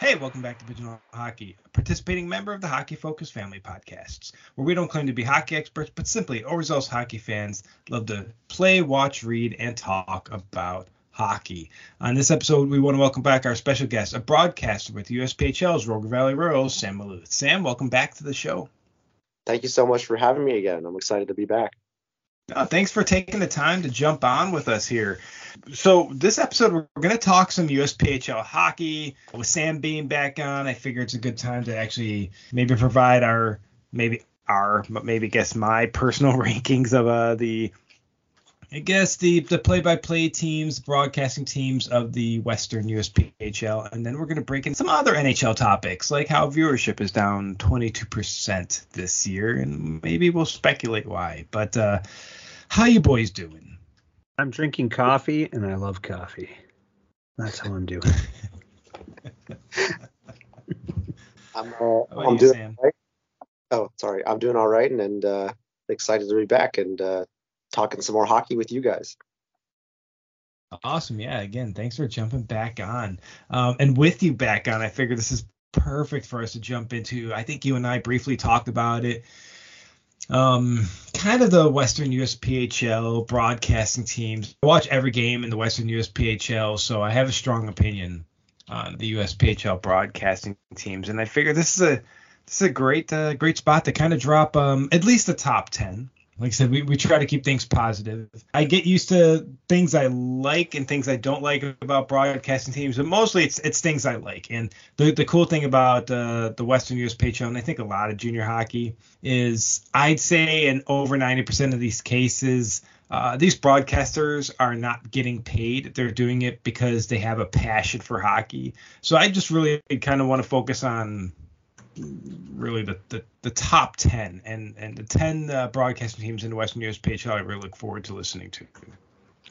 Hey, welcome back to Pigeonhole Hockey, a participating member of the Hockey Focus family podcasts, where we don't claim to be hockey experts, but simply overzealous hockey fans love to play, watch, read, and talk about hockey. On this episode, we want to welcome back our special guest, a broadcaster with USPHL's Rogue Valley Royals, Sam Maluth. Sam, welcome back to the show. Thank you so much for having me again. I'm excited to be back. Uh, thanks for taking the time to jump on with us here. So this episode we're going to talk some USPHL hockey with Sam being back on. I figure it's a good time to actually maybe provide our maybe our maybe guess my personal rankings of uh, the I guess the the play-by-play teams, broadcasting teams of the Western USPHL, and then we're going to break in some other NHL topics, like how viewership is down 22% this year, and maybe we'll speculate why. But uh, how you boys doing? I'm drinking coffee, and I love coffee. That's how I'm doing. I'm, uh, I'm doing Sam? right. Oh, sorry. I'm doing all right, and, and uh, excited to be back and uh, talking some more hockey with you guys. Awesome. Yeah. Again, thanks for jumping back on. Um, and with you back on, I figure this is perfect for us to jump into. I think you and I briefly talked about it. Um, kind of the Western USPHL broadcasting teams. I watch every game in the Western USPHL, so I have a strong opinion on the USPHL broadcasting teams. And I figure this is a this is a great uh, great spot to kind of drop um, at least the top ten like I said, we, we try to keep things positive. I get used to things I like and things I don't like about broadcasting teams, but mostly it's it's things I like. And the the cool thing about uh, the Western USPHL, Patreon, I think a lot of junior hockey, is I'd say in over 90% of these cases, uh, these broadcasters are not getting paid. They're doing it because they have a passion for hockey. So I just really kind of want to focus on really the, the, the top 10 and, and the 10 uh, broadcasting teams in the Western USPHL I really look forward to listening to.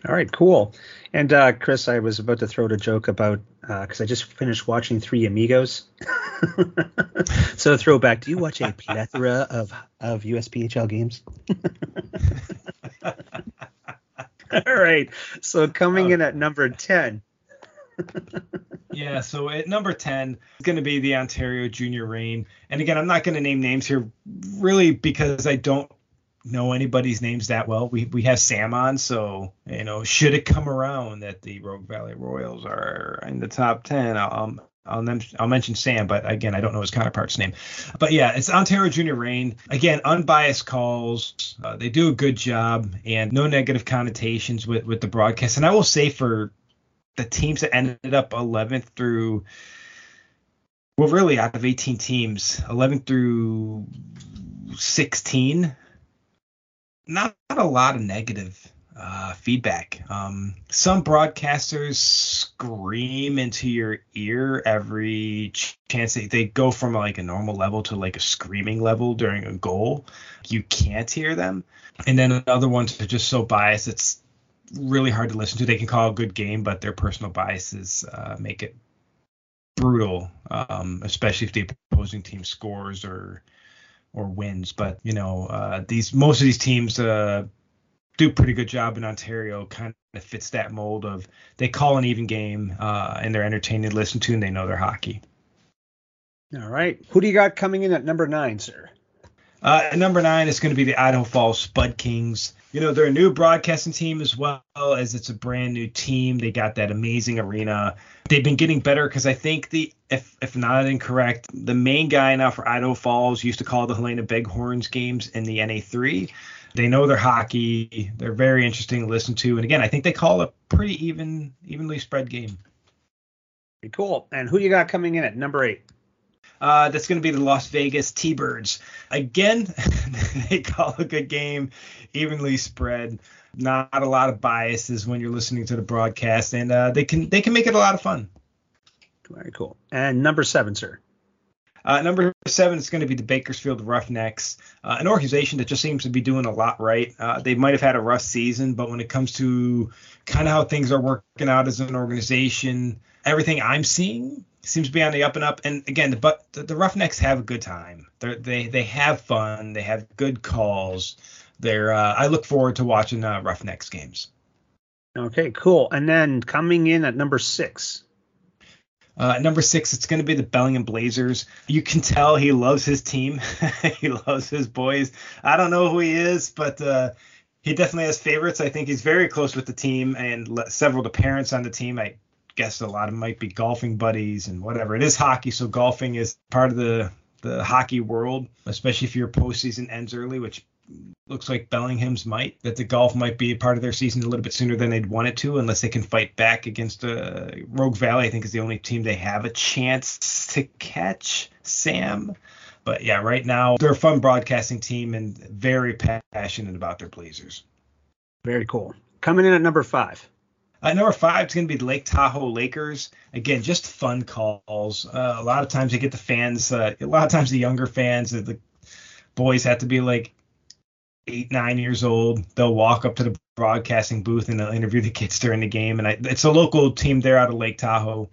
All right, cool. And uh, Chris, I was about to throw out a joke about because uh, I just finished watching Three Amigos. so throwback. Do you watch a plethora of of USPHL games? All right. So coming in at number ten, yeah, so at number 10 is going to be the Ontario Junior Reign. And again, I'm not going to name names here really because I don't know anybody's names that well. We we have Sam on, so you know, should it come around that the Rogue Valley Royals are in the top 10, I'll I'll, I'll mention Sam, but again, I don't know his counterpart's name. But yeah, it's Ontario Junior Reign. Again, unbiased calls. Uh, they do a good job and no negative connotations with, with the broadcast. And I will say for the teams that ended up 11th through well really out of 18 teams 11 through 16 not, not a lot of negative uh, feedback. Um, some broadcasters scream into your ear every chance they, they go from like a normal level to like a screaming level during a goal. You can't hear them. And then other ones are just so biased it's really hard to listen to. They can call a good game, but their personal biases uh, make it brutal, um, especially if the opposing team scores or or wins. But you know, uh, these most of these teams uh, do a pretty good job in Ontario. Kind of fits that mold of they call an even game uh, and they're entertaining to listen to and they know their hockey. All right, who do you got coming in at number nine, sir? Uh, number nine is going to be the Idaho Falls Spud Kings you know, they're a new broadcasting team as well as it's a brand new team. They got that amazing arena. They've been getting better because I think the, if if not incorrect, the main guy now for Idaho Falls used to call the Helena Bighorns games in the NA3. They know their hockey. They're very interesting to listen to. And again, I think they call a pretty even, evenly spread game. Pretty cool. And who you got coming in at number eight? Uh, that's going to be the Las Vegas T-Birds. Again, they call a good game, evenly spread. Not a lot of biases when you're listening to the broadcast, and uh, they can they can make it a lot of fun. Very cool. And number seven, sir. Uh, number seven is going to be the Bakersfield Roughnecks, uh, an organization that just seems to be doing a lot right. Uh, they might have had a rough season, but when it comes to kind of how things are working out as an organization, everything I'm seeing seems to be on the up and up. And again, the but the, the Roughnecks have a good time. They're, they they have fun. They have good calls. They're uh, I look forward to watching uh, Roughnecks games. Okay, cool. And then coming in at number six. Uh, number six, it's going to be the Bellingham Blazers. You can tell he loves his team. he loves his boys. I don't know who he is, but uh, he definitely has favorites. I think he's very close with the team and several of the parents on the team. I guess a lot of them might be golfing buddies and whatever. It is hockey, so golfing is part of the the hockey world, especially if your postseason ends early, which looks like Bellingham's might that the golf might be part of their season a little bit sooner than they'd want it to, unless they can fight back against uh, Rogue Valley. I think is the only team they have a chance to catch. Sam. But yeah, right now they're a fun broadcasting team and very passionate about their Blazers. Very cool. Coming in at number five. Uh, number five is going to be the Lake Tahoe Lakers. Again, just fun calls. Uh, a lot of times they get the fans. Uh, a lot of times the younger fans, the boys have to be like eight, nine years old. They'll walk up to the broadcasting booth and they'll interview the kids during the game. And I, it's a local team there out of Lake Tahoe.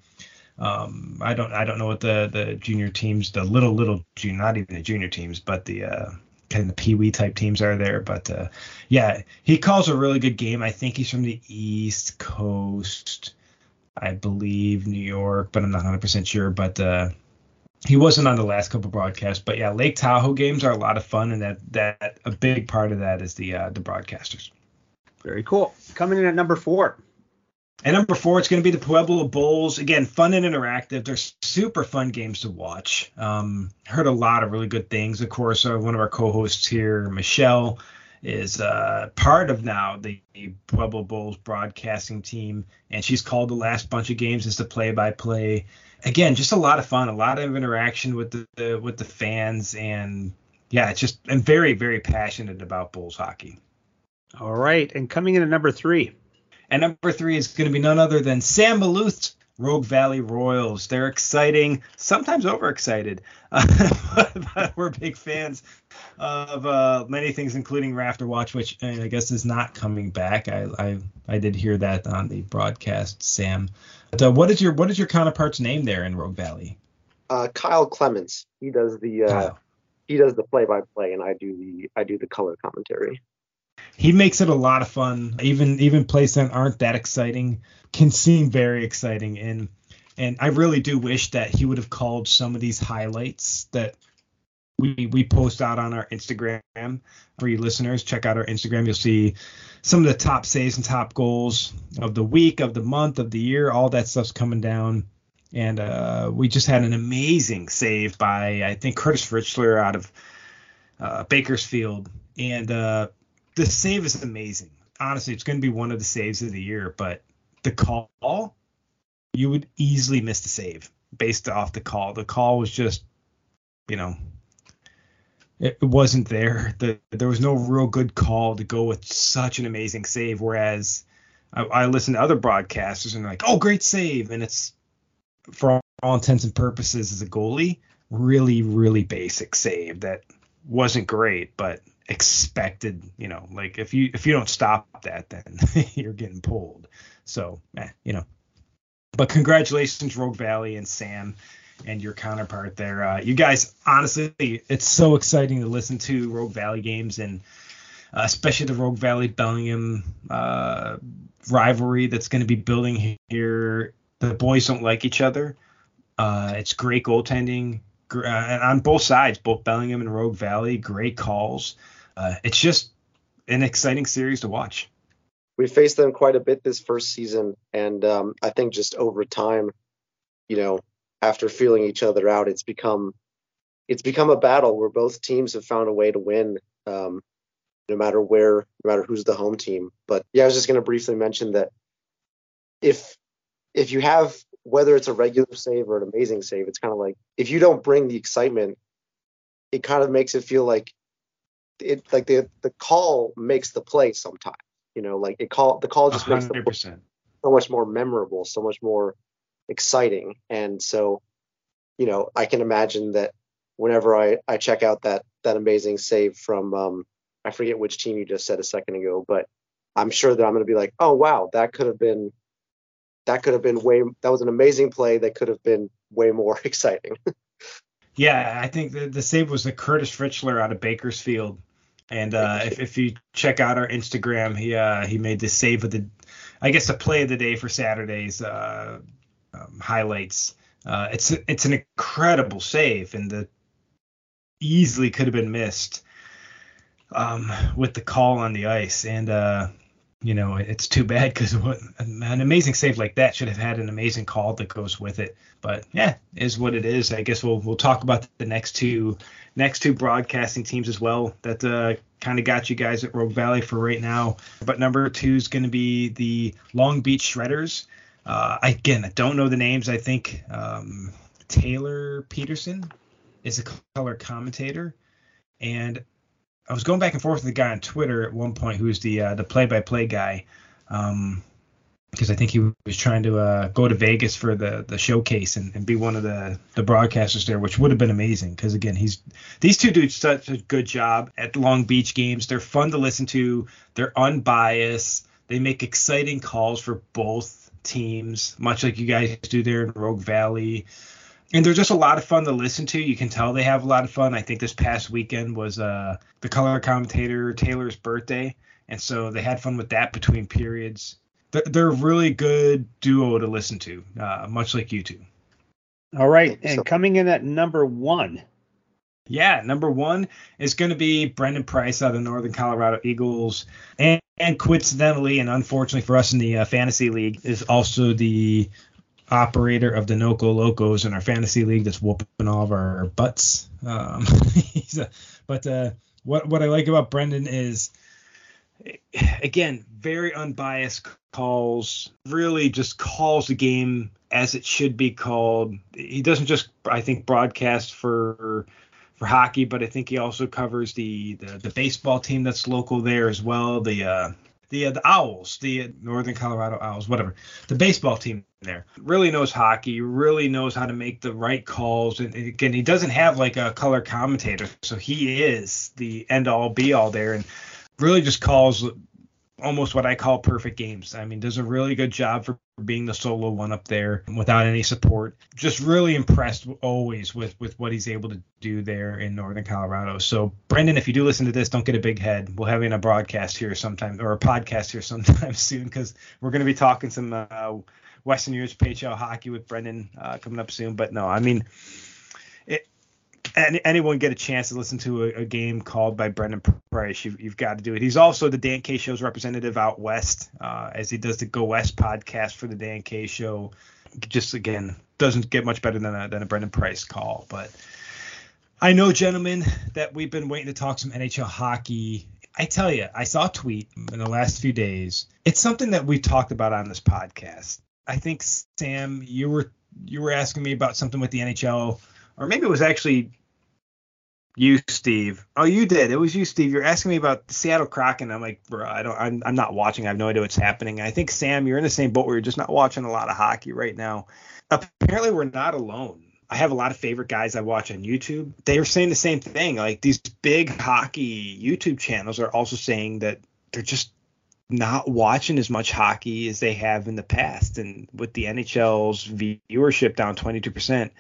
Um, I don't I don't know what the the junior teams, the little little not even the junior teams, but the uh, kind of the pee wee type teams are there. But uh, yeah, he calls a really good game. I think he's from the East Coast, I believe New York, but I'm not 100 percent sure. But uh, he wasn't on the last couple broadcasts. But yeah, Lake Tahoe games are a lot of fun, and that that a big part of that is the uh, the broadcasters. Very cool. Coming in at number four. And number four, it's going to be the Pueblo Bulls. Again, fun and interactive. They're super fun games to watch. Um, heard a lot of really good things. Of course, uh, one of our co-hosts here, Michelle, is uh, part of now the Pueblo Bulls broadcasting team, and she's called the last bunch of games as the play-by-play. Again, just a lot of fun, a lot of interaction with the, the with the fans, and yeah, it's just I'm very very passionate about Bulls hockey. All right, and coming in at number three. And number three is going to be none other than Sam Maluth's Rogue Valley Royals. They're exciting, sometimes overexcited, uh, but we're big fans of uh, many things, including Rafter Watch, which I guess is not coming back. I, I, I did hear that on the broadcast, Sam. But, uh, what is your what is your counterpart's name there in Rogue Valley? Uh, Kyle Clements. He does the uh, he does the play by play, and I do the I do the color commentary he makes it a lot of fun. Even even plays that aren't that exciting can seem very exciting and and I really do wish that he would have called some of these highlights that we we post out on our Instagram for you listeners. Check out our Instagram. You'll see some of the top saves and top goals of the week, of the month, of the year. All that stuff's coming down. And uh, we just had an amazing save by I think Curtis Fritzler out of uh, Bakersfield, and uh, the save is amazing. Honestly, it's going to be one of the saves of the year, but the call, you would easily miss the save based off the call. The call was just, you know, it wasn't there. The, there was no real good call to go with such an amazing save. Whereas I, I listen to other broadcasters and they're like, oh, great save. And it's, for all intents and purposes, as a goalie, really, really basic save that wasn't great, but expected, you know, like if you if you don't stop that, then you're getting pulled. So, eh, you know. But congratulations, Rogue Valley and Sam and your counterpart there. Uh, you guys, honestly, it's so exciting to listen to Rogue Valley games and uh, especially the Rogue Valley Bellingham uh, rivalry that's going to be building here. The boys don't like each other. Uh, it's great goaltending, uh, on both sides, both Bellingham and Rogue Valley, great calls uh, it's just an exciting series to watch. We faced them quite a bit this first season, and um, I think just over time, you know, after feeling each other out, it's become it's become a battle where both teams have found a way to win, um, no matter where, no matter who's the home team. But yeah, I was just going to briefly mention that if if you have whether it's a regular save or an amazing save, it's kind of like if you don't bring the excitement, it kind of makes it feel like it like the the call makes the play sometimes. You know, like it call the call just 100%. makes the play so much more memorable, so much more exciting. And so, you know, I can imagine that whenever I I check out that that amazing save from um I forget which team you just said a second ago, but I'm sure that I'm going to be like, oh wow, that could have been that could have been way that was an amazing play that could have been way more exciting. yeah, I think the, the save was the Curtis Fritzler out of Bakersfield and uh, if, if you check out our Instagram, he uh, he made the save of the, I guess the play of the day for Saturday's uh, um, highlights. Uh, it's it's an incredible save, and the easily could have been missed um, with the call on the ice. And uh, you know, it's too bad because what an amazing save like that should have had an amazing call that goes with it. But yeah, is what it is. I guess we'll we'll talk about the next two next two broadcasting teams as well that uh, kind of got you guys at Rogue Valley for right now. But number two is going to be the Long Beach Shredders. Uh, again, I don't know the names. I think um, Taylor Peterson is a color commentator, and I was going back and forth with the guy on Twitter at one point who's the uh, the play-by-play guy. Um, because I think he was trying to uh, go to Vegas for the the showcase and, and be one of the the broadcasters there, which would have been amazing. Because again, he's these two do such a good job at Long Beach games. They're fun to listen to. They're unbiased. They make exciting calls for both teams, much like you guys do there in Rogue Valley. And they're just a lot of fun to listen to. You can tell they have a lot of fun. I think this past weekend was uh, the color commentator Taylor's birthday, and so they had fun with that between periods they're a really good duo to listen to, uh, much like you two. All right, and coming in at number one. Yeah, number one is going to be Brendan Price out of the Northern Colorado Eagles, and, and coincidentally and unfortunately for us in the uh, fantasy league is also the operator of the Noco Locos in our fantasy league that's whooping all of our butts. Um, a, but uh, what what I like about Brendan is again, very unbiased calls, really just calls the game as it should be called. He doesn't just, I think, broadcast for for hockey, but I think he also covers the the, the baseball team that's local there as well. The uh, the uh, the Owls, the Northern Colorado Owls, whatever. The baseball team there really knows hockey, really knows how to make the right calls. And again, he doesn't have like a color commentator, so he is the end all be all there. And really just calls almost what I call perfect games. I mean, does a really good job for being the solo one up there without any support. Just really impressed always with with what he's able to do there in Northern Colorado. So, Brendan, if you do listen to this, don't get a big head. We'll have you in a broadcast here sometime or a podcast here sometime soon because we're going to be talking some uh, Western USPHL hockey with Brendan uh, coming up soon. But no, I mean. Any, anyone get a chance to listen to a, a game called by Brendan Price, you've, you've, got to do it. He's also the Dan K Show's representative out west, uh, as he does the Go West podcast for the Dan K Show. Just again, doesn't get much better than a, than a Brendan Price call. But I know, gentlemen, that we've been waiting to talk some NHL hockey. I tell you, I saw a tweet in the last few days. It's something that we talked about on this podcast. I think Sam, you were you were asking me about something with the NHL or maybe it was actually you, Steve. Oh, you did. It was you, Steve. You're asking me about Seattle Kraken. I'm like, bro, I don't. I'm, I'm not watching. I have no idea what's happening. I think Sam, you're in the same boat where you're just not watching a lot of hockey right now. Apparently, we're not alone. I have a lot of favorite guys I watch on YouTube. They are saying the same thing. Like these big hockey YouTube channels are also saying that they're just not watching as much hockey as they have in the past. And with the NHL's viewership down 22%,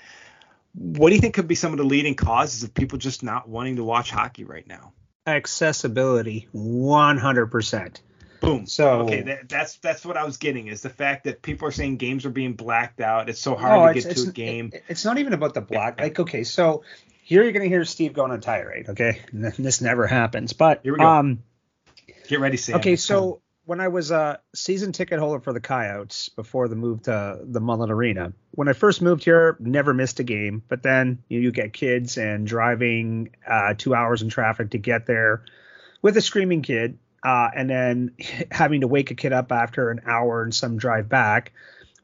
what do you think could be some of the leading causes of people just not wanting to watch hockey right now? Accessibility, 100%. Boom. So okay, that, that's that's what I was getting is the fact that people are saying games are being blacked out. It's so hard to get to a game. It, it's not even about the black. Like okay, so here you're gonna hear Steve going on tirade. Okay, this never happens. But here we go. Um, get ready, Sam. Okay, so when I was a season ticket holder for the Coyotes before the move to the Mullet Arena, when I first moved here, never missed a game. But then you, you get kids and driving uh, two hours in traffic to get there with a screaming kid, uh, and then having to wake a kid up after an hour and some drive back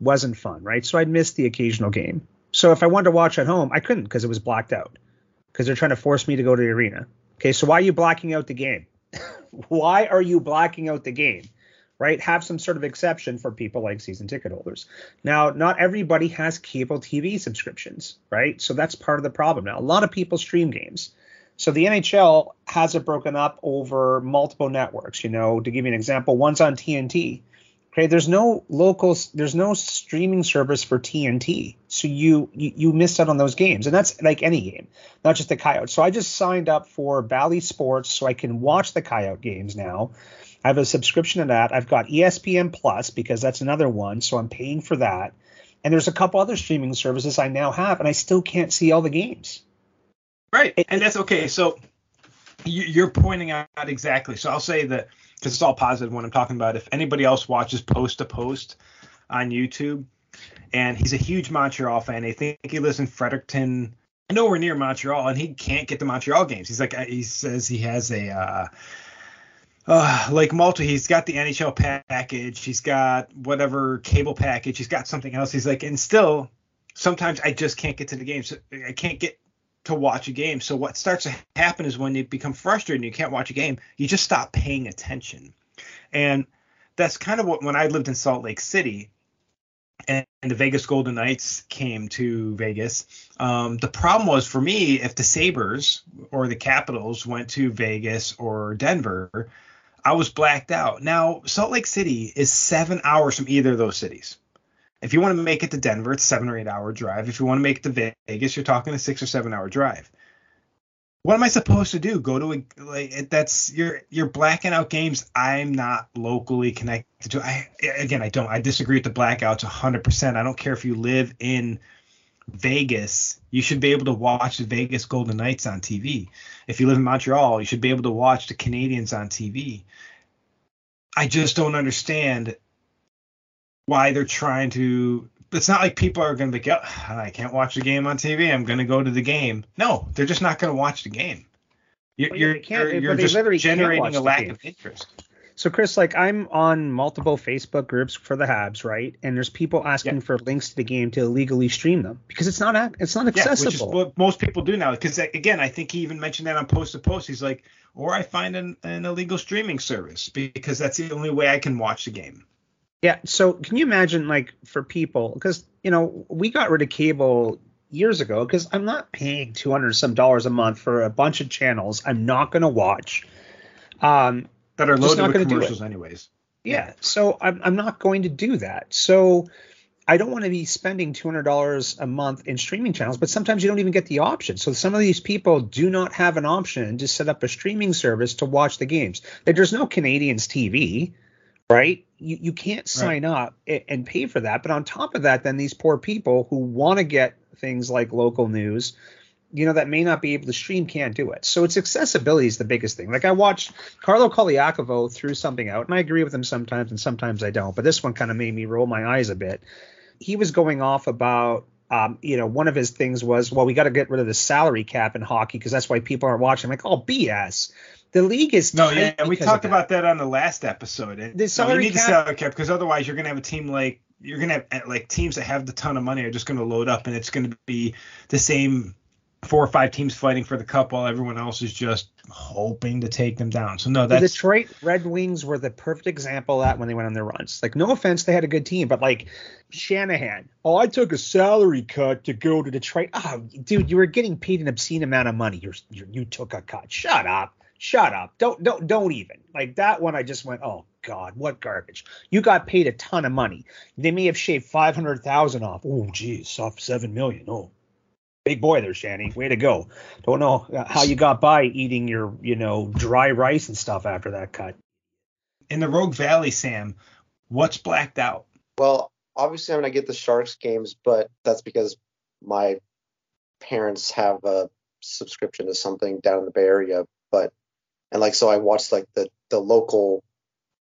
wasn't fun, right? So I'd miss the occasional game. So if I wanted to watch at home, I couldn't because it was blacked out because they're trying to force me to go to the arena. Okay, so why are you blocking out the game? Why are you blacking out the game? Right? Have some sort of exception for people like season ticket holders. Now, not everybody has cable TV subscriptions, right? So that's part of the problem. Now, a lot of people stream games. So the NHL has it broken up over multiple networks. You know, to give you an example, one's on TNT. Okay, there's no local, there's no streaming service for TNT, so you, you you missed out on those games, and that's like any game, not just the Coyotes. So I just signed up for Bally Sports so I can watch the Coyote games now. I have a subscription to that. I've got ESPN Plus because that's another one, so I'm paying for that. And there's a couple other streaming services I now have, and I still can't see all the games. Right, and that's okay. So you're pointing out exactly. So I'll say that because it's all positive when I'm talking about. If anybody else watches post to post on YouTube, and he's a huge Montreal fan, I think he lives in Fredericton, nowhere near Montreal, and he can't get the Montreal games. He's like, he says he has a. Uh, uh, like Malta, he's got the NHL package, he's got whatever cable package, he's got something else. He's like, and still, sometimes I just can't get to the games. I can't get to watch a game. So what starts to happen is when you become frustrated and you can't watch a game, you just stop paying attention. And that's kind of what when I lived in Salt Lake City and, the Vegas Golden Knights came to Vegas. Um, the problem was for me if the Sabres or the Capitals went to Vegas or Denver, I was blacked out. Now Salt Lake City is seven hours from either of those cities. If you want to make it to Denver, it's seven or eight hour drive. If you want to make it to Vegas, you're talking a six or seven hour drive. What am I supposed to do? Go to a like that's you're you're blacking out games I'm not locally connected to. I again I don't I disagree with the blackouts 100%. I don't care if you live in Vegas, you should be able to watch the Vegas Golden Knights on TV. If you live in Montreal, you should be able to watch the Canadiens on TV. I just don't understand why they're trying to. It's not like people are going to be, oh, I can't watch the game on TV. I'm going to go to the game. No, they're just not going to watch the game. You're, well, you're, you're, you're just generating a lack of interest. So Chris, like I'm on multiple Facebook groups for the Habs, right? And there's people asking for links to the game to illegally stream them because it's not it's not accessible. Yeah, which is what most people do now. Because again, I think he even mentioned that on post to post. He's like, or I find an, an illegal streaming service because that's the only way I can watch the game. Yeah. So can you imagine, like, for people, because you know we got rid of cable years ago because I'm not paying 200 some dollars a month for a bunch of channels I'm not going to watch. Um, that are loaded with commercials, anyways. Yeah. So I'm I'm not going to do that. So I don't want to be spending $200 a month in streaming channels, but sometimes you don't even get the option. So some of these people do not have an option to set up a streaming service to watch the games. There's no Canadiens TV right? You you can't sign right. up and pay for that. But on top of that, then these poor people who want to get things like local news, you know, that may not be able to stream can't do it. So it's accessibility is the biggest thing. Like I watched Carlo Colaiacovo threw something out, and I agree with him sometimes, and sometimes I don't. But this one kind of made me roll my eyes a bit. He was going off about um, you know, one of his things was, well, we got to get rid of the salary cap in hockey because that's why people aren't watching. I'm like, oh, BS the league is no, yeah, we talked about that on the last episode. The salary you need cap, the salary cap because otherwise you're gonna have a team like you're gonna have eh, like teams that have the ton of money are just gonna load up and it's gonna be the same four or five teams fighting for the cup while everyone else is just hoping to take them down. So no, that's the Detroit Red Wings were the perfect example of that when they went on their runs. Like no offense, they had a good team, but like Shanahan, oh, I took a salary cut to go to Detroit. Oh, dude, you were getting paid an obscene amount of money. You're, you're you took a cut. Shut up shut up. Don't don't don't even. Like that one I just went, "Oh god, what garbage." You got paid a ton of money. They may have shaved 500,000 off. Oh geez, off 7 million. Oh. Big boy there, Shanny. Way to go. Don't know how you got by eating your, you know, dry rice and stuff after that cut. In the Rogue Valley, Sam, what's blacked out? Well, obviously I'm going to get the Sharks games, but that's because my parents have a subscription to something down in the Bay Area. But and like so I watched like the the local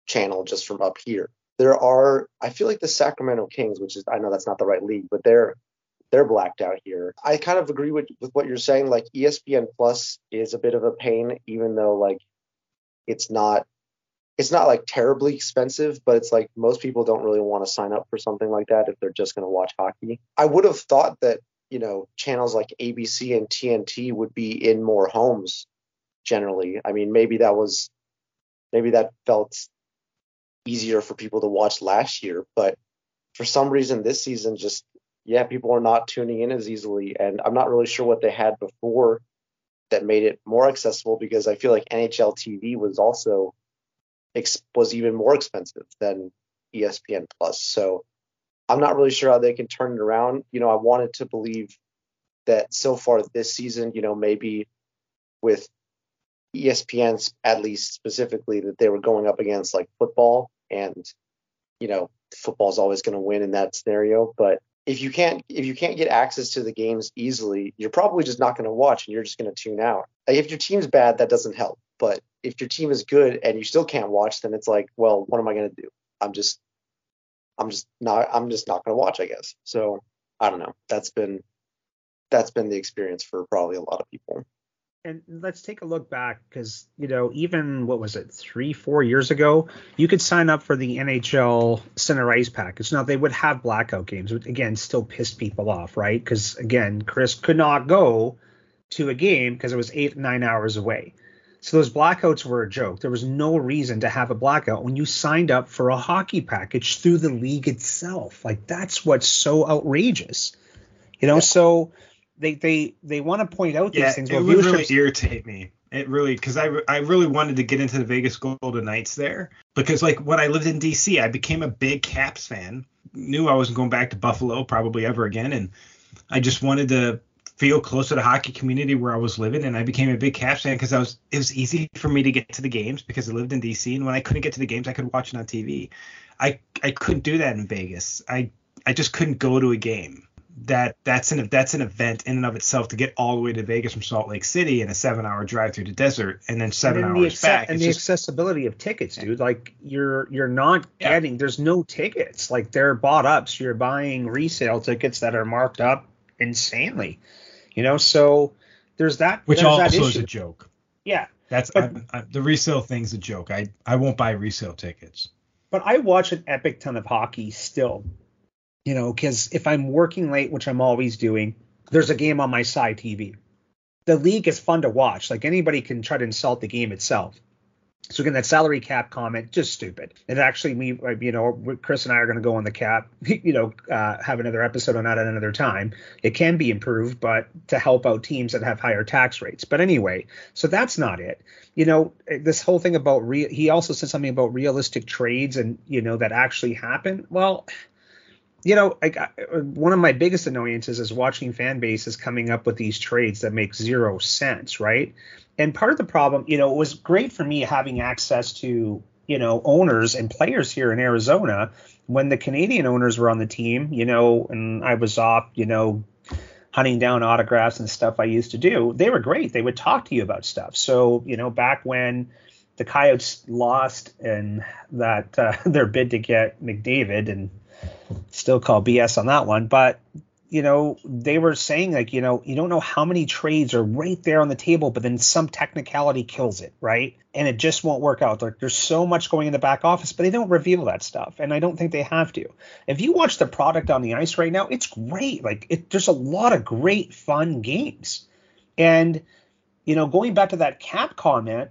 channel just from up here. There are I feel like the Sacramento Kings, which is I know that's not the right league, but they're they're blacked out here. I kind of agree with, with what you're saying. Like ESPN Plus is a bit of a pain, even though like it's not it's not like terribly expensive, but it's like most people don't really want to sign up for something like that if they're just going to watch hockey. I would have thought that you know channels like ABC and TNT would be in more homes generally. I mean, maybe that was maybe that felt easier for people to watch last year, but for some reason this season just yeah, people are not tuning in as easily and I'm not really sure what they had before that made it more accessible because I feel like NHL TV was also was even more expensive than ESPN Plus. So I'm not really sure how they can turn it around. You know, I wanted to believe that so far this season, you know, maybe with ESPN, at least specifically, that they were going up against like football, and you know, football's always going to win in that scenario. But if you can't if you can't get access to the games easily, you're probably just not going to watch and you're just going to tune out. Like if your team's bad, that doesn't help. But if your team is good and you still can't watch, then it's like, well, what am I going to do? I'm just I'm just not I'm just not going to watch, I guess. So I don't know. That's been that's been the experience for probably a lot of people and let's take a look back because you know even what was it three four years ago you could sign up for the nhl center ice package. Now they would have blackout games but again still pissed people off right? Because again chris could not go to a game because it was eight nine hours away. So those blackouts were a joke. There was no reason to have a blackout when you signed up for a hockey package through the league itself. Like that's what's so outrageous you know? So they they they want to point out these yeah, things. It would really irritate me. It really because I I really wanted to get into the Vegas Golden Knights there because like when I lived in DC, I became a big Caps fan. Knew I wasn't going back to Buffalo probably ever again, and I just wanted to feel close to the hockey community where I was living, and I became a big Caps fan because I was it was easy for me to get to the games because I lived in DC, and when I couldn't get to the games, I could watch it on TV. I I couldn't do that in Vegas. I I just couldn't go to a game that that's an that's an event in and of itself to get all the way to Vegas from Salt Lake City in a seven hour drive through the desert and then seven and hours back. And the just, accessibility of tickets, dude. Like you're you're not yeah. getting there's no tickets. Like they're bought up, so you're buying resale tickets that are marked up insanely. You know, so there's that. Which there's also that is a joke. Yeah. That's but, I, I, the resale thing's a joke. I I won't buy resale tickets. But I watch an epic ton of hockey still you know, because if I'm working late, which I'm always doing, there's a game on my side TV. The league is fun to watch. Like anybody can try to insult the game itself. So again, that salary cap comment, just stupid. And actually, we, uh, you know, Chris and I are going to go on the cap, you know, uh, have another episode on that at another time. It can be improved, but to help out teams that have higher tax rates. But anyway, so that's not it. You know, this whole thing about re- he also said something about realistic trades and you know that actually happen. Well, you know, like one of my biggest annoyances is watching fan bases coming up with these trades that make zero sense, right? And part of the problem, you know, it was great for me having access to, you know, owners and players here in Arizona when the Canadian owners were on the team, you know, and I was off, you know, hunting down autographs and stuff I used to do. They were great. They would talk to you about stuff. So, you know, back when the Coyotes lost and that uh, their bid to get McDavid and still call BS on that one. But you know, they were saying like, you know, you don't know how many trades are right there on the table, but then some technicality kills it, right? And it just won't work out. Like there's so much going in the back office, but they don't reveal that stuff, and I don't think they have to. If you watch the product on the ice right now, it's great. Like it, there's a lot of great fun games, and you know, going back to that cap comment,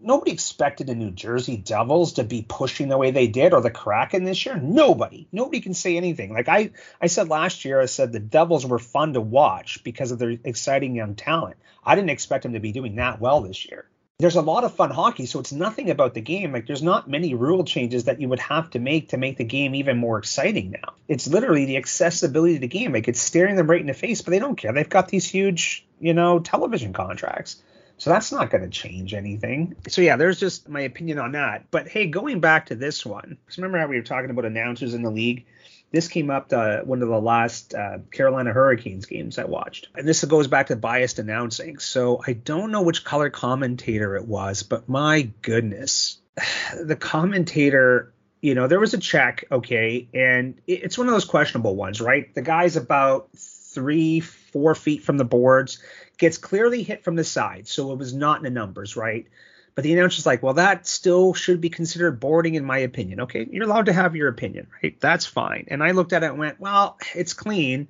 nobody expected the New Jersey Devils to be pushing the way they did or the Kraken this year. Nobody. Nobody can say anything. Like I, I said last year, I said the Devils were fun to watch because of their exciting young talent. I didn't expect them to be doing that well this year. There's a lot of fun hockey, so it's nothing about the game. Like there's not many rule changes that you would have to make to make the game even more exciting now. It's literally the accessibility to the game. Like it's staring them right in the face, but they don't care. They've got these huge, you know, television contracts. So that's not going to change anything. So yeah, there's just my opinion on that. But hey, going back to this one, because remember how we were talking about announcers in the league? This came up to one of the last uh, Carolina Hurricanes games I watched. And this goes back to biased announcing. So I don't know which color commentator it was, but my goodness, the commentator you know, there was a check, okay, and it's one of those questionable ones, right? The guy's about three, four feet from the boards gets clearly hit from the side, so it was not in the numbers, right? But the announcer's like, well, that still should be considered boarding, in my opinion. Okay, you're allowed to have your opinion, right? That's fine. And I looked at it and went, well, it's clean,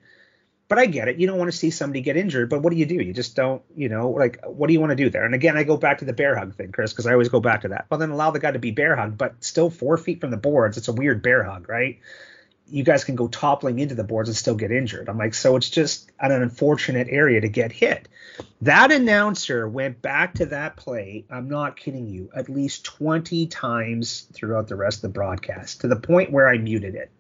but I get it. You don't want to see somebody get injured, but what do you do? You just don't, you know, like, what do you want to do there? And again, I go back to the bear hug thing, Chris, because I always go back to that. Well, then allow the guy to be bear hug, but still four feet from the boards. It's a weird bear hug, right? You guys can go toppling into the boards and still get injured. I'm like, so it's just an unfortunate area to get hit. That announcer went back to that play, I'm not kidding you, at least 20 times throughout the rest of the broadcast to the point where I muted it.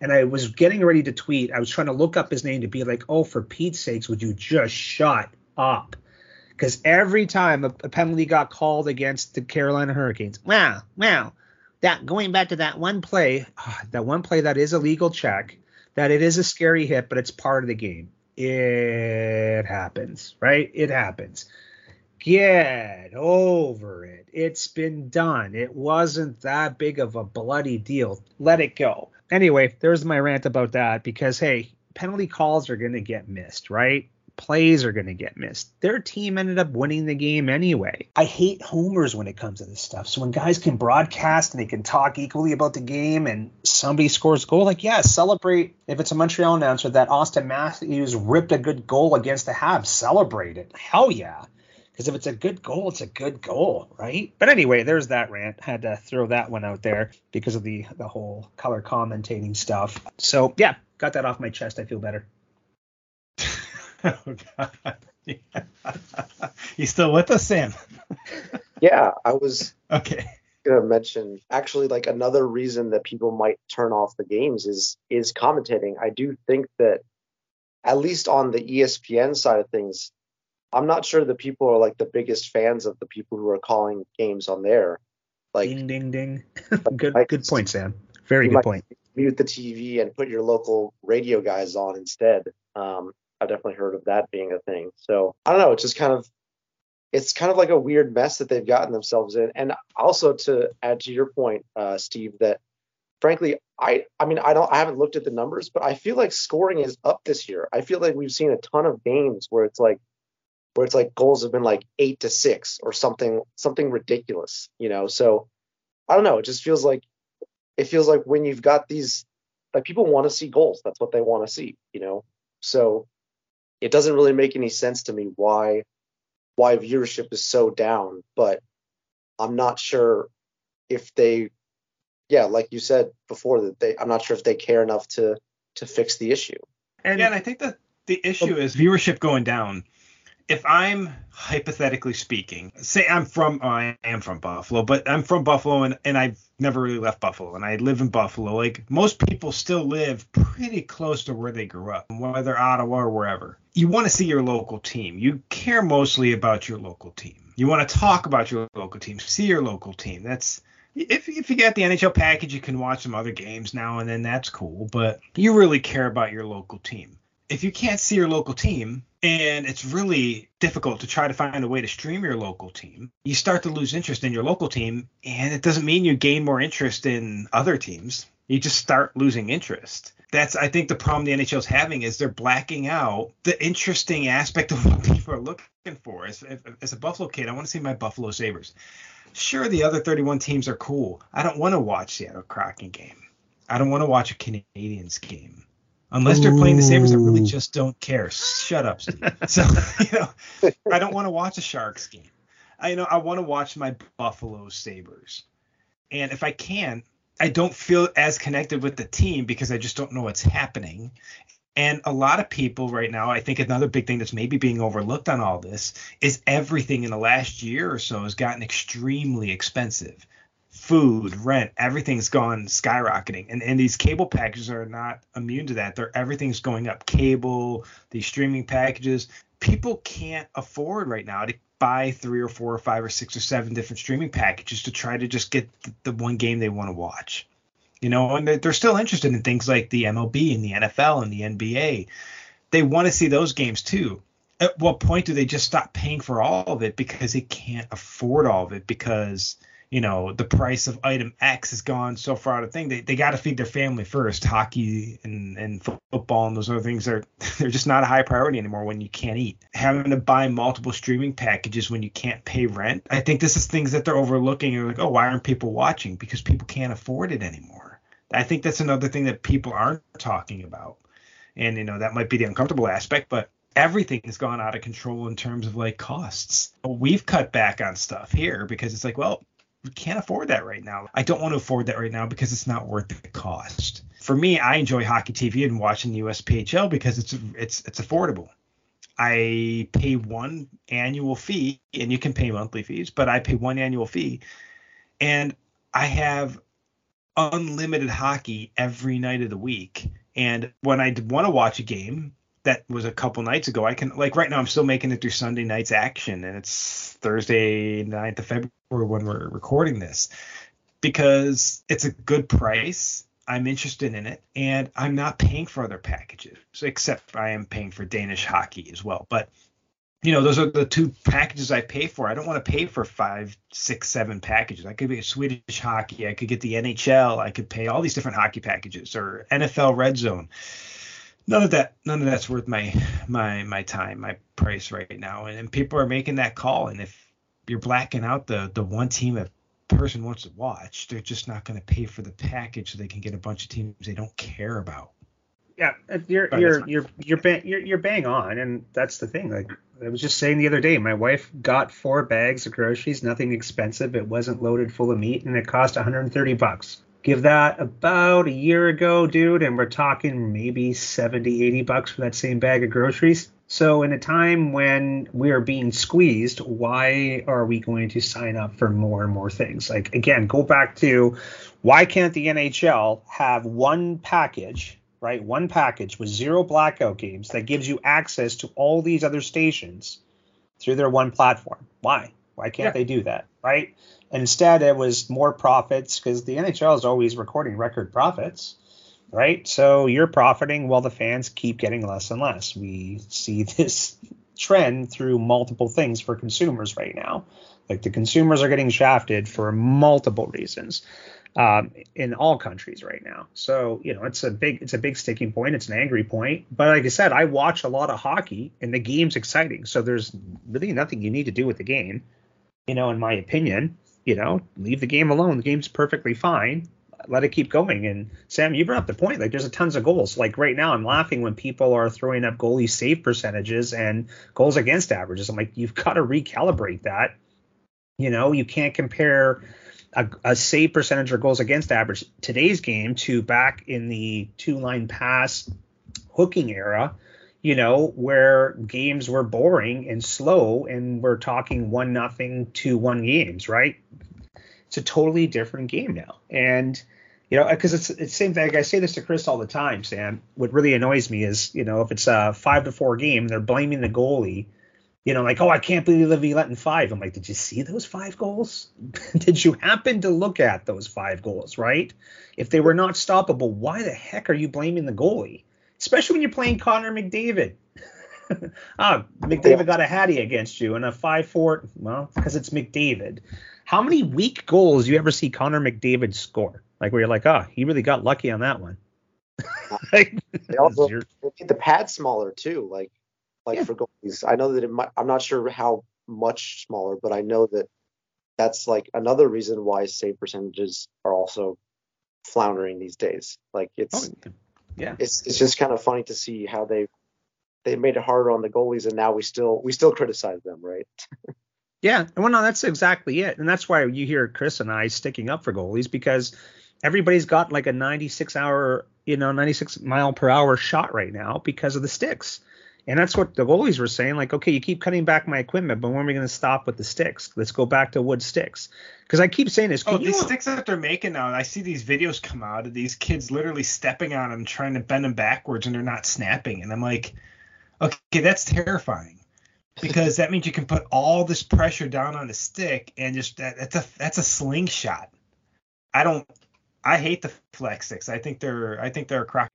And I was getting ready to tweet. I was trying to look up his name to be like, oh, for Pete's sakes, would you just shut up? Because every time a, penalty got called against the Carolina Hurricanes, wow, wow, that going back to that one play, ah, that one play that is a legal check, that it is a scary hit, but it's part of the game. It happens, right? It happens. Get over it. It's been done. It wasn't that big of a bloody deal. Let it go. Anyway, there's my rant about that because, hey, penalty calls are going to get missed, right? Plays are going to get missed. Their team ended up winning the game anyway. I hate homers when it comes to this stuff. So when guys can broadcast and they can talk equally about the game and somebody scores a goal, like, yeah, celebrate if it's a Montreal announcer that Auston Matthews ripped a good goal against the Habs. Celebrate it. Hell yeah. Because if it's a good goal, it's a good goal, right? But anyway, there's that rant. Had to throw that one out there because of the the whole color commentating stuff. So yeah, got that off my chest. I feel better. oh God. Yeah. You still with us, Sam? yeah, I was okay. Gonna mention actually like another reason that people might turn off the games is is commentating. I do think that at least on the ESPN side of things, I'm not sure that people are like the biggest fans of the people who are calling games on there. Like ding ding ding. good like, good point, Sam. Very good point. Mute the TV and put your local radio guys on instead. Um, I've definitely heard of that being a thing. So I don't know. It's just kind of it's kind of like a weird mess that they've gotten themselves in. And also to add to your point, uh, Steve, that frankly, I I mean I don't I haven't looked at the numbers, but I feel like scoring is up this year. I feel like we've seen a ton of games where it's like where it's like goals have been like eight to six or something something ridiculous, you know. So I don't know. It just feels like it feels like when you've got these like people want to see goals. That's what they want to see, you know. So it doesn't really make any sense to me why why viewership is so down, but I'm not sure if they yeah, like you said before that they I'm not sure if they care enough to to fix the issue. And yeah, and I think that the issue oh. is viewership going down if I'm hypothetically speaking, say I'm from oh, I am from Buffalo, but I'm from Buffalo and, and I've never really left Buffalo and I live in Buffalo. Like most people still live pretty close to where they grew up, whether Ottawa or wherever. You want to see your local team. You care mostly about your local team. You want to talk about your local team, see your local team. That's if if you get the NHL package, you can watch some other games now and then. That's cool, but you really care about your local team. If you can't see your local team, and it's really difficult to try to find a way to stream your local team. You start to lose interest in your local team, and it doesn't mean you gain more interest in other teams. You just start losing interest. That's I think the problem the NHL is having is they're blacking out the interesting aspect of what people are looking for. As, as a Buffalo kid, I want to see my Buffalo Sabres. Sure, the other 31 teams are cool. I don't want to watch Seattle Kraken game. I don't want to watch a Canadiens game unless they're playing the Sabres, I really just don't care. Shut up, Steve. so you know, I don't want to watch a Sharks game. I you know I want to watch my Buffalo Sabres, and if I can, I don't feel as connected with the team because I just don't know what's happening. And a lot of people right now, I think another big thing that's maybe being overlooked on all this is everything in the last year or so has gotten extremely expensive food, rent, everything's gone skyrocketing. And and these cable packages are not immune to that. They're everything's going up. Cable, these streaming packages. People can't afford right now to buy three or four or five or six or seven different streaming packages to try to just get the, the one game they want to watch. You know, and they're, they're still interested in things like the MLB and the NFL and the NBA. They want to see those games too at what point do they just stop paying for all of it because they can't afford all of it because you know the price of item X has gone so far out of thing. They they got to feed their family first. Hockey and and football and those other things are they're just not a high priority anymore when you can't eat. Having to buy multiple streaming packages when you can't pay rent. I think this is things that they're overlooking. You're like, oh, why aren't people watching? Because people can't afford it anymore. I think that's another thing that people aren't talking about. And you know that might be the uncomfortable aspect, but everything has gone out of control in terms of like costs. We've cut back on stuff here because it's like, well, we can't afford that right now. I don't want to afford that right now because it's not worth the cost. For me, I enjoy hockey TV and watching the USPHL because it's it's it's affordable. I pay one annual fee, and you can pay monthly fees, but I pay one annual fee, and I have unlimited hockey every night of the week. And when I want to watch a game, that was a couple nights ago. I can like right now I'm still making it through Sunday night's action and it's Thursday 9th of February when we're recording this because it's a good price I'm interested in it, and I'm not paying for other packages, except I am paying for Danish hockey as well. But you know, those are the two packages I pay for. I don't want to pay for five, six, seven packages. I could get Swedish hockey. I could get the NHL. I could pay all these different hockey packages or NFL Red Zone. None of that, none of that's worth my my my time, my price right now. And, and people are making that call. And if you're blacking out the the one team a person wants to watch, they're just not going to pay for the package so they can get a bunch of teams they don't care about. Yeah, you're you're you're you're bang, you're you're bang on, and that's the thing. Like I was just saying the other day, my wife got four bags of groceries, nothing expensive. It wasn't loaded full of meat, and it cost 130 bucks. Give that about a year ago, dude, and we're talking maybe 70, 80 bucks for that same bag of groceries. So, in a time when we are being squeezed, why are we going to sign up for more and more things? Like, again, go back to why can't the NHL have one package right? One package with zero blackout games that gives you access to all these other stations through their one platform. Why? Why can't yeah. they do that, right? And instead, it was more profits because the NHL is always recording record profits, right? So you're profiting while the fans keep getting less and less. We see this trend through multiple things for consumers right now. Like the consumers are getting shafted for multiple reasons um, in all countries right now. So you know, it's a big it's a big sticking point. It's an angry point. But like I said, I watch a lot of hockey, and the game's exciting. So there's really nothing you need to do with the game. You know, in my opinion, you know, leave the game alone. The game's perfectly fine. Let it keep going. And Sam, you brought up the point. Like, there's a tons of goals. Like right now, I'm laughing when people are throwing up goalie save percentages and goals against averages. I'm like, you've got to recalibrate that. You know, you can't compare a, a save percentage or goals against average today's game to back in the two line pass hooking era, you know, where games were boring and slow and we're talking one nothing to one games, right? It's a totally different game now. And you know, because it's it's the same thing. I say this to Chris all the time, Sam. What really annoys me is, you know, if it's a five to four game, they're blaming the goalie you know, like, oh, I can't believe he let in five. I'm like, did you see those five goals? did you happen to look at those five goals, right? If they were not stoppable, why the heck are you blaming the goalie? Especially when you're playing Connor McDavid. ah, McDavid got a hattie against you and a 5 4. Well, because it's McDavid. How many weak goals you ever see Connor McDavid score? Like, where you're like, oh, he really got lucky on that one. like, they also made the pad smaller, too. Like, like yeah. for goalies. I know that it might, I'm not sure how much smaller, but I know that that's like another reason why save percentages are also floundering these days. Like it's oh, yeah, it's it's just kind of funny to see how they they made it harder on the goalies, and now we still we still criticize them, right? yeah, well, no, that's exactly it, and that's why you hear Chris and I sticking up for goalies because everybody's got like a 96 hour, you know, 96 mile per hour shot right now because of the sticks. And that's what the goalies were saying. Like, okay, you keep cutting back my equipment, but when are we going to stop with the sticks? Let's go back to wood sticks. Because I keep saying this. Oh, these sticks that they're making now, I see these videos come out of these kids literally stepping on them, trying to bend them backwards, and they're not snapping. And I'm like, okay, that's terrifying. Because that means you can put all this pressure down on the stick, and just that, that's a that's a slingshot. I don't. I hate the flex sticks. I think they're I think they're a crock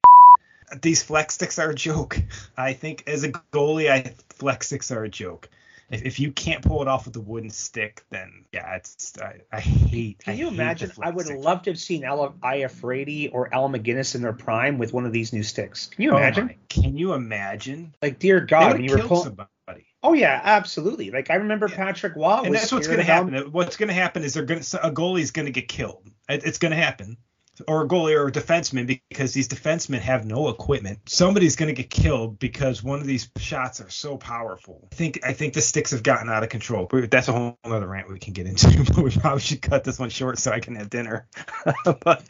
these flex sticks are a joke. I think as a goalie, I flex sticks are a joke. If, if you can't pull it off with a wooden stick, then yeah, it's I, I hate. Can I you imagine? I would sticks. love to have seen Al Iafrate or Al MacInnis in their prime with one of these new sticks. Can you oh imagine? My, can you imagine? Like dear God, when you were pulling. Somebody. Oh yeah, absolutely. Like I remember yeah. Patrick Roy. And that's what's going to happen. What's going to happen is they're going to a goalie's going to get killed. It, it's going to happen or a goalie or defenseman because these defensemen have no equipment. Somebody's going to get killed because one of these shots are so powerful. I think I think the sticks have gotten out of control. That's a whole other rant we can get into. But we probably should cut this one short so I can have dinner. but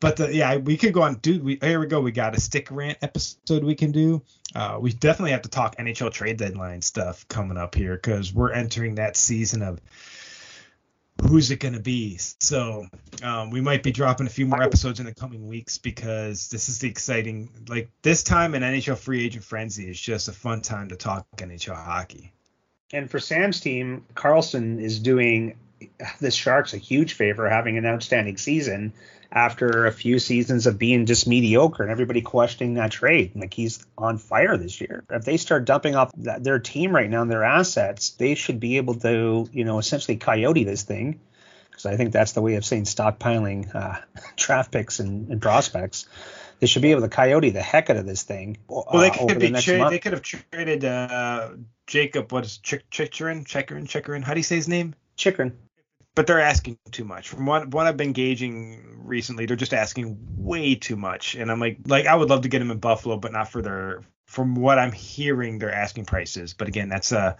but the, yeah, we could go on. Dude, we here we go. We got a stick rant episode we can do. Uh, we definitely have to talk NHL trade deadline stuff coming up here because we're entering that season of who's it going to be? So um, we might be dropping a few more episodes in the coming weeks because this is the exciting. Like this time in NHL free agent frenzy is just a fun time to talk NHL hockey. And for Sam's team, Karlsson is doing the Sharks a huge favor having an outstanding season after a few seasons of being just mediocre and everybody questioning that trade. Like he's on fire this year. If they start dumping off their team right now and their assets, they should be able to, you know, essentially coyote this thing. Because I think that's the way of saying stockpiling uh, draft picks and, and, prospects. They should be able to coyote the heck out of this thing. Uh, well, they could be the tra- they could have traded uh, Jacob. What is Ch- Chicherin? Chekrin? Chekrin? How do you say his name? Chikrin but they're asking too much. From what what I've been gauging recently, they're just asking way too much. And I'm like, like I would love to get them in Buffalo, but not for their. From what I'm hearing, they're asking prices. But again, that's a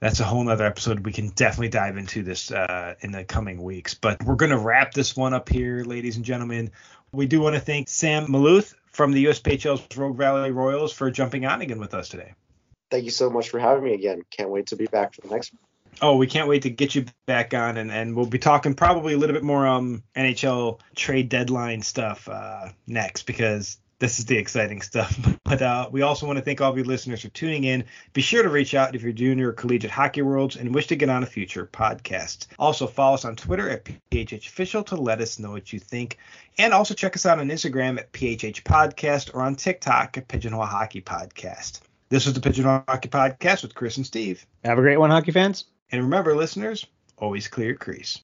that's a whole nother episode. We can definitely dive into this uh, in the coming weeks. But we're gonna wrap this one up here, ladies and gentlemen. We do want to thank Sam Maluth from the USPHL's Rogue Valley Royals for jumping on again with us today. Thank you so much for having me again. Can't wait to be back for the next one. Oh, we can't wait to get you back on, and, and we'll be talking probably a little bit more um NHL trade deadline stuff uh, next because this is the exciting stuff. But uh, we also want to thank all of you listeners for tuning in. Be sure to reach out if you're junior or collegiate hockey worlds and wish to get on a future podcast. Also follow us on Twitter at PHH Official to let us know what you think, and also check us out on Instagram at PHH Podcast or on TikTok at Pigeonhole Hockey Podcast. This is the Pigeonhole Hockey Podcast with Chris and Steve. Have a great one, hockey fans. And remember, listeners, always clear crease.